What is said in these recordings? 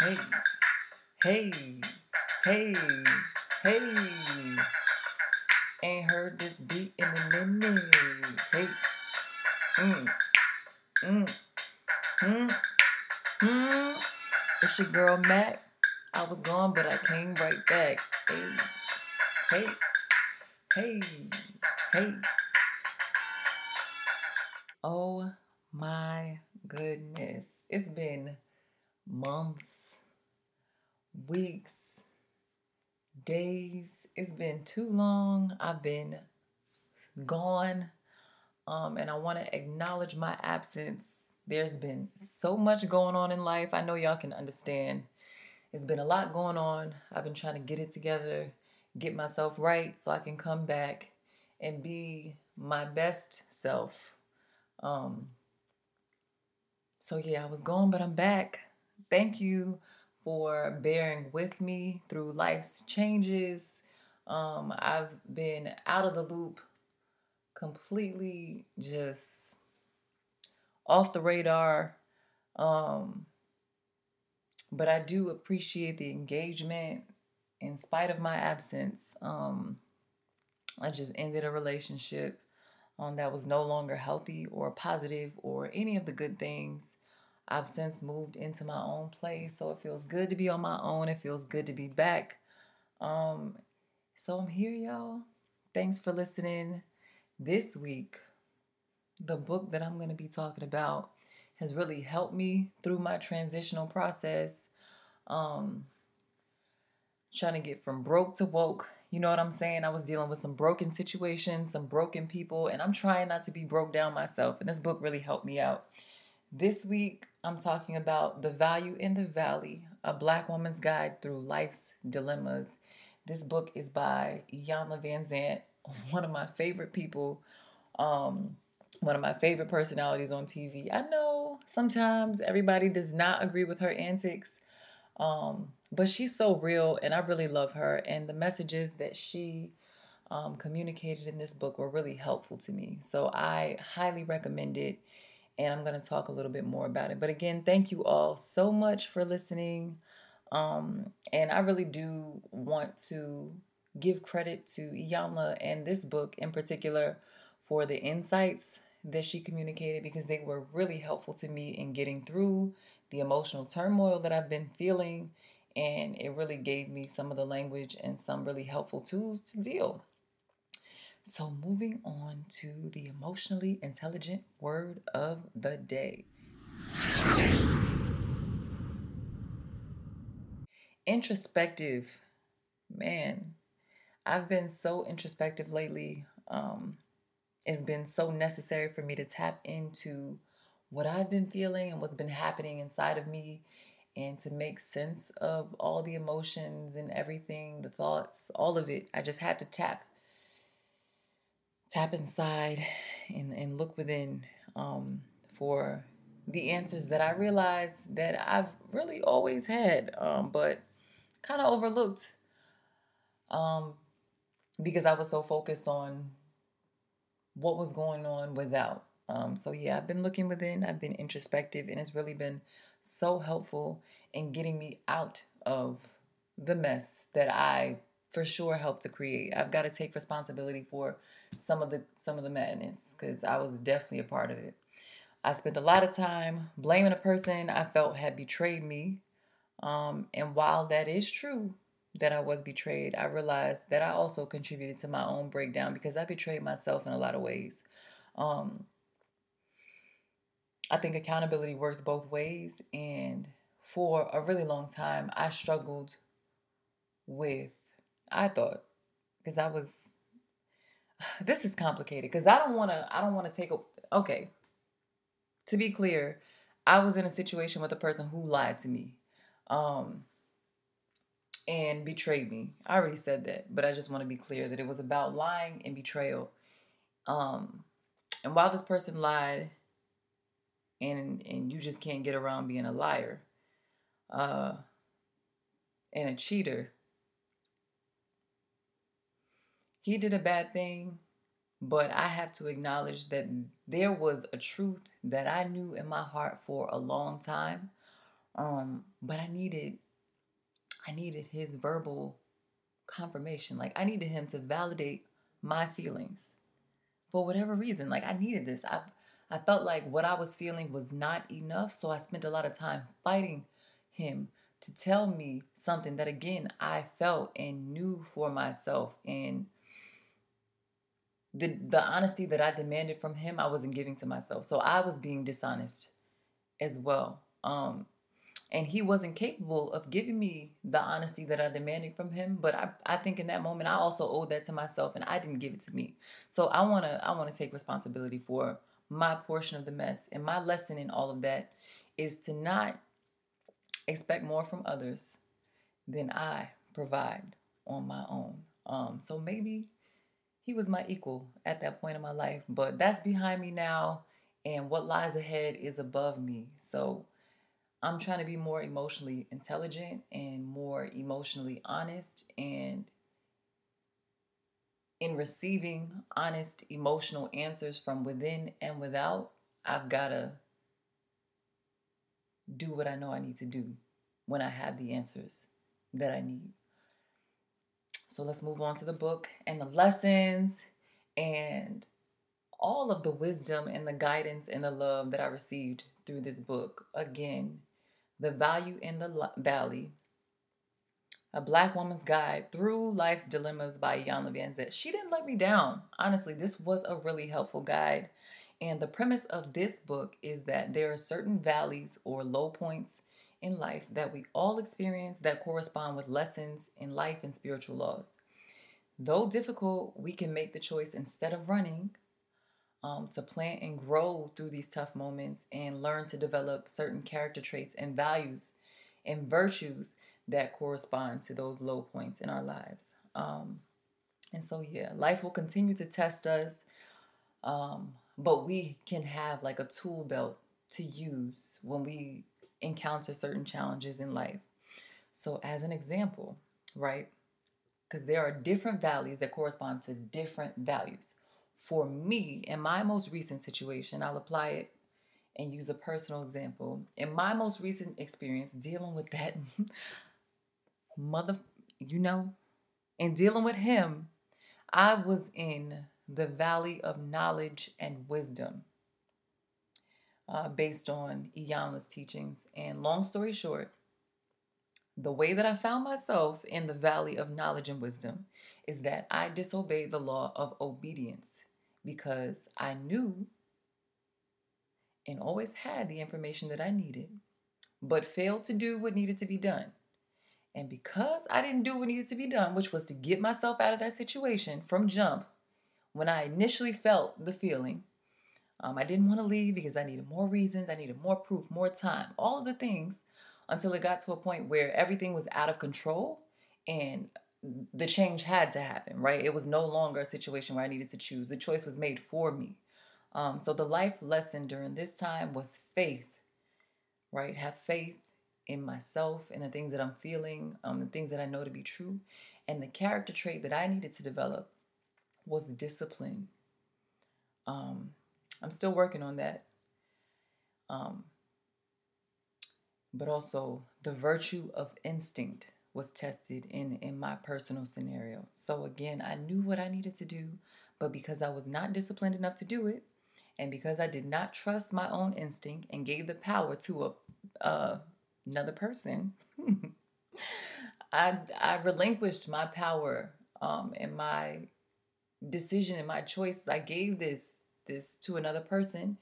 Hey, hey, hey, hey. Ain't heard this beat in a minute. Hey, mm, mm, mm, mm. It's your girl Mac. I was gone, but I came right back. Hey, hey, hey, hey. Oh my goodness. It's been months, weeks, days. It's been too long. I've been gone. Um, and I want to acknowledge my absence. There's been so much going on in life. I know y'all can understand. It's been a lot going on. I've been trying to get it together, get myself right so I can come back and be my best self. Um, so, yeah, I was gone, but I'm back. Thank you for bearing with me through life's changes. Um, I've been out of the loop, completely just off the radar. Um, but I do appreciate the engagement in spite of my absence. Um, I just ended a relationship um, that was no longer healthy or positive or any of the good things. I've since moved into my own place, so it feels good to be on my own. It feels good to be back. Um, so I'm here, y'all. Thanks for listening. This week, the book that I'm going to be talking about has really helped me through my transitional process. Um, trying to get from broke to woke. You know what I'm saying? I was dealing with some broken situations, some broken people, and I'm trying not to be broke down myself. And this book really helped me out. This week, I'm talking about The Value in the Valley, a Black Woman's Guide Through Life's Dilemmas. This book is by Iyanla Vanzant, one of my favorite people, um, one of my favorite personalities on TV. I know sometimes everybody does not agree with her antics, um, but she's so real, and I really love her. And the messages that she um, communicated in this book were really helpful to me. So I highly recommend it and I'm going to talk a little bit more about it. But again, thank you all so much for listening. Um, and I really do want to give credit to Iyanla and this book in particular for the insights that she communicated because they were really helpful to me in getting through the emotional turmoil that I've been feeling. And it really gave me some of the language and some really helpful tools to deal so, moving on to the emotionally intelligent word of the day. Introspective. Man, I've been so introspective lately. Um, it's been so necessary for me to tap into what I've been feeling and what's been happening inside of me and to make sense of all the emotions and everything, the thoughts, all of it. I just had to tap tap inside and, and look within um, for the answers that I realized that I've really always had, um, but kind of overlooked um, because I was so focused on what was going on without. Um, so, yeah, I've been looking within, I've been introspective, and it's really been so helpful in getting me out of the mess that I for sure helped to create. I've got to take responsibility for some of the some of the madness because I was definitely a part of it. I spent a lot of time blaming a person I felt had betrayed me. Um, and while that is true that I was betrayed, I realized that I also contributed to my own breakdown because I betrayed myself in a lot of ways. Um, I think accountability works both ways. And for a really long time, I struggled with I thought because I was this is complicated because I don't want to I don't want to take a okay. To be clear, I was in a situation with a person who lied to me. Um and betrayed me. I already said that, but I just want to be clear that it was about lying and betrayal. Um and while this person lied and and you just can't get around being a liar uh and a cheater he did a bad thing, but I have to acknowledge that there was a truth that I knew in my heart for a long time Um, but I needed I needed his verbal confirmation. Like I needed him to validate my feelings for whatever reason. Like I needed this. I I felt like what I was feeling was not enough, so I spent a lot of time fighting him to tell me something that again I felt and knew for myself and the the honesty that I demanded from him I wasn't giving to myself. So I was being dishonest as well. Um and he wasn't capable of giving me the honesty that I demanded from him. But I, I think in that moment I also owed that to myself and I didn't give it to me. So I wanna I wanna take responsibility for my portion of the mess. And my lesson in all of that is to not expect more from others than I provide on my own. Um, so maybe he was my equal at that point in my life, but that's behind me now, and what lies ahead is above me. So I'm trying to be more emotionally intelligent and more emotionally honest and in receiving honest emotional answers from within and without, I've got to do what I know I need to do when I have the answers that I need. So let's move on to the book and the lessons and all of the wisdom and the guidance and the love that I received through this book. Again, The Value in the Valley, A Black Woman's Guide Through Life's Dilemmas by Iyanla Vanzant. She didn't let me down. Honestly, this was a really helpful guide. And the premise of this book is that there are certain valleys or low points in life that we all experience that correspond with lessons in life and spiritual laws. Though difficult, we can make the choice instead of running um, to plant and grow through these tough moments and learn to develop certain character traits and values and virtues that correspond to those low points in our lives. Um, and so, yeah, life will continue to test us, um, but we can have like a tool belt to use when we encounter certain challenges in life. So, as an example, right? Because there are different valleys that correspond to different values. For me, in my most recent situation, I'll apply it and use a personal example. In my most recent experience dealing with that mother, you know, and dealing with him, I was in the valley of knowledge and wisdom uh, based on Iyanla's teachings. And long story short, the way that I found myself in the valley of knowledge and wisdom is that I disobeyed the law of obedience because I knew and always had the information that I needed, but failed to do what needed to be done. And because I didn't do what needed to be done, which was to get myself out of that situation from jump, when I initially felt the feeling, um, I didn't want to leave because I needed more reasons, I needed more proof, more time, all of the things until it got to a point where everything was out of control and the change had to happen, right? It was no longer a situation where I needed to choose. The choice was made for me. Um, so the life lesson during this time was faith, right? Have faith in myself and the things that I'm feeling, um, the things that I know to be true. And the character trait that I needed to develop was discipline. Um, I'm still working on that. Um, but also, the virtue of instinct was tested in, in my personal scenario. So, again, I knew what I needed to do, but because I was not disciplined enough to do it, and because I did not trust my own instinct and gave the power to a uh, another person, I I relinquished my power um, and my decision and my choices. I gave this this to another person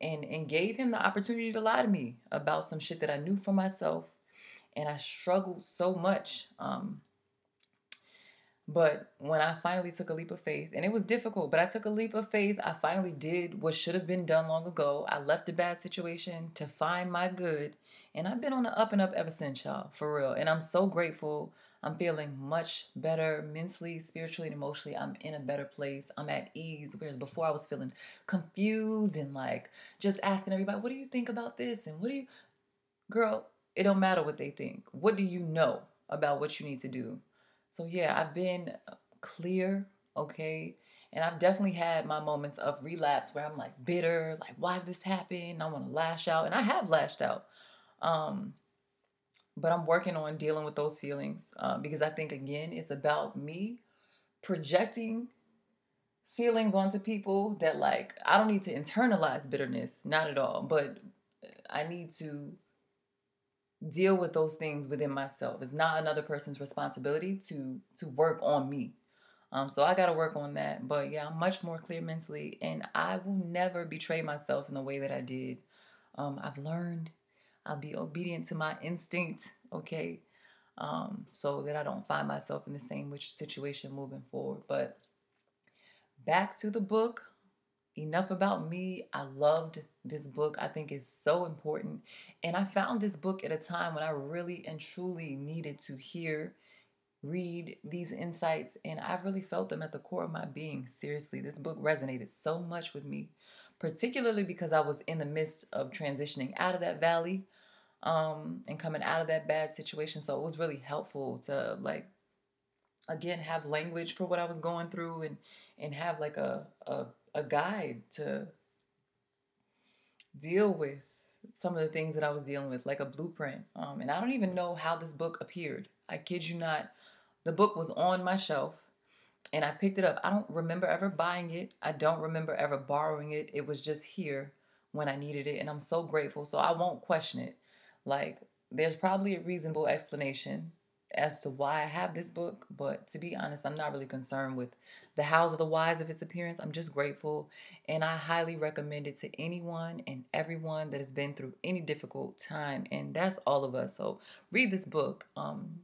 and and gave him the opportunity to lie to me about some shit that I knew for myself and I struggled so much um but when I finally took a leap of faith, and it was difficult, but I took a leap of faith, I finally did what should have been done long ago. I left a bad situation to find my good, and I've been on the up and up ever since, y'all, for real. And I'm so grateful I'm feeling much better mentally, spiritually, and emotionally. I'm in a better place. I'm at ease. Whereas before I was feeling confused and like just asking everybody, what do you think about this? And what do you, girl, it don't matter what they think. What do you know about what you need to do? So yeah, I've been clear, okay? And I've definitely had my moments of relapse where I'm like bitter, like why this happen? I want to lash out, and I have lashed out. Um, but I'm working on dealing with those feelings uh, because I think, again, it's about me projecting feelings onto people that, like, I don't need to internalize bitterness, not at all, but I need to deal with those things within myself. It's not another person's responsibility to to work on me. Um, so I got to work on that. But yeah, I'm much more clear mentally, and I will never betray myself in the way that I did. Um, I've learned. I'll be obedient to my instinct. Okay, um, so that I don't find myself in the same situation moving forward. But back to the book. Enough about me. I loved this book. I think it's so important. And I found this book at a time when I really and truly needed to hear, read these insights. And I really felt them at the core of my being. Seriously, this book resonated so much with me, particularly because I was in the midst of transitioning out of that valley um, and coming out of that bad situation. So it was really helpful to, like, again, have language for what I was going through and, and have like a, a a guide to deal with some of the things that I was dealing with, like a blueprint. Um, and I don't even know how this book appeared. I kid you not. The book was on my shelf and I picked it up. I don't remember ever buying it. I don't remember ever borrowing it. It was just here when I needed it. And I'm so grateful. So I won't question it. Like, there's probably a reasonable explanation as to why I have this book, but to be honest, I'm not really concerned with the hows or the whys of its appearance. I'm just grateful, and I highly recommend it to anyone and everyone that has been through any difficult time, and that's all of us. So read this book. Um,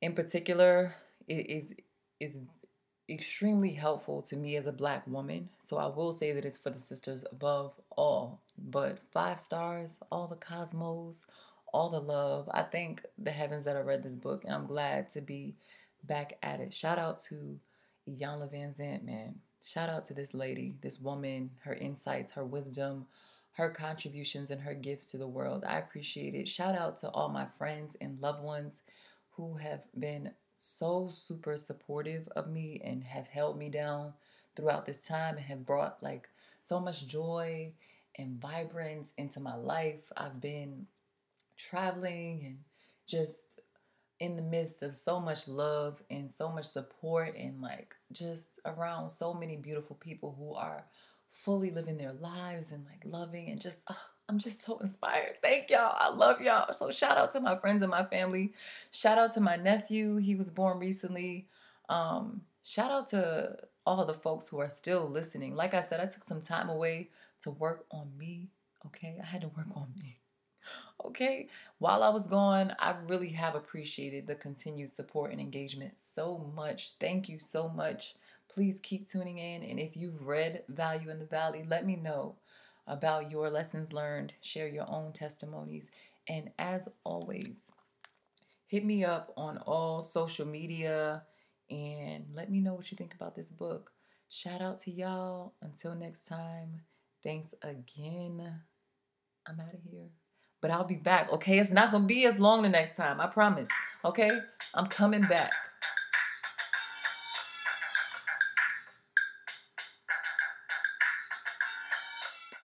in particular, it is is extremely helpful to me as a black woman. So I will say that it's for the sisters above all. But five stars, all the cosmos, all the love. I thank the heavens that I read this book, and I'm glad to be back at it. Shout out to Iyanla Vanzant, man. Shout out to this lady, this woman, her insights, her wisdom, her contributions, and her gifts to the world. I appreciate it. Shout out to all my friends and loved ones who have been so super supportive of me and have held me down throughout this time and have brought like so much joy and vibrance into my life. I've been traveling and just in the midst of so much love and so much support and like just around so many beautiful people who are fully living their lives and like loving and just I'm just so inspired. Thank y'all. I love y'all. So shout out to my friends and my family. Shout out to my nephew. He was born recently. Um, shout out to all the folks who are still listening. Like I said, I took some time away to work on me. Okay, I had to work on me okay? While I was gone, I really have appreciated the continued support and engagement so much. Thank you so much. Please keep tuning in. And if you've read Value in the Valley, let me know about your lessons learned. Share your own testimonies. And as always, hit me up on all social media and let me know what you think about this book. Shout out to y'all. Until next time, thanks again. I'm out of here but I'll be back. Okay, it's not gonna be as long the next time. I promise. Okay, I'm coming back.